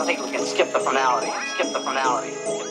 I think we can skip the formality. Skip the formality.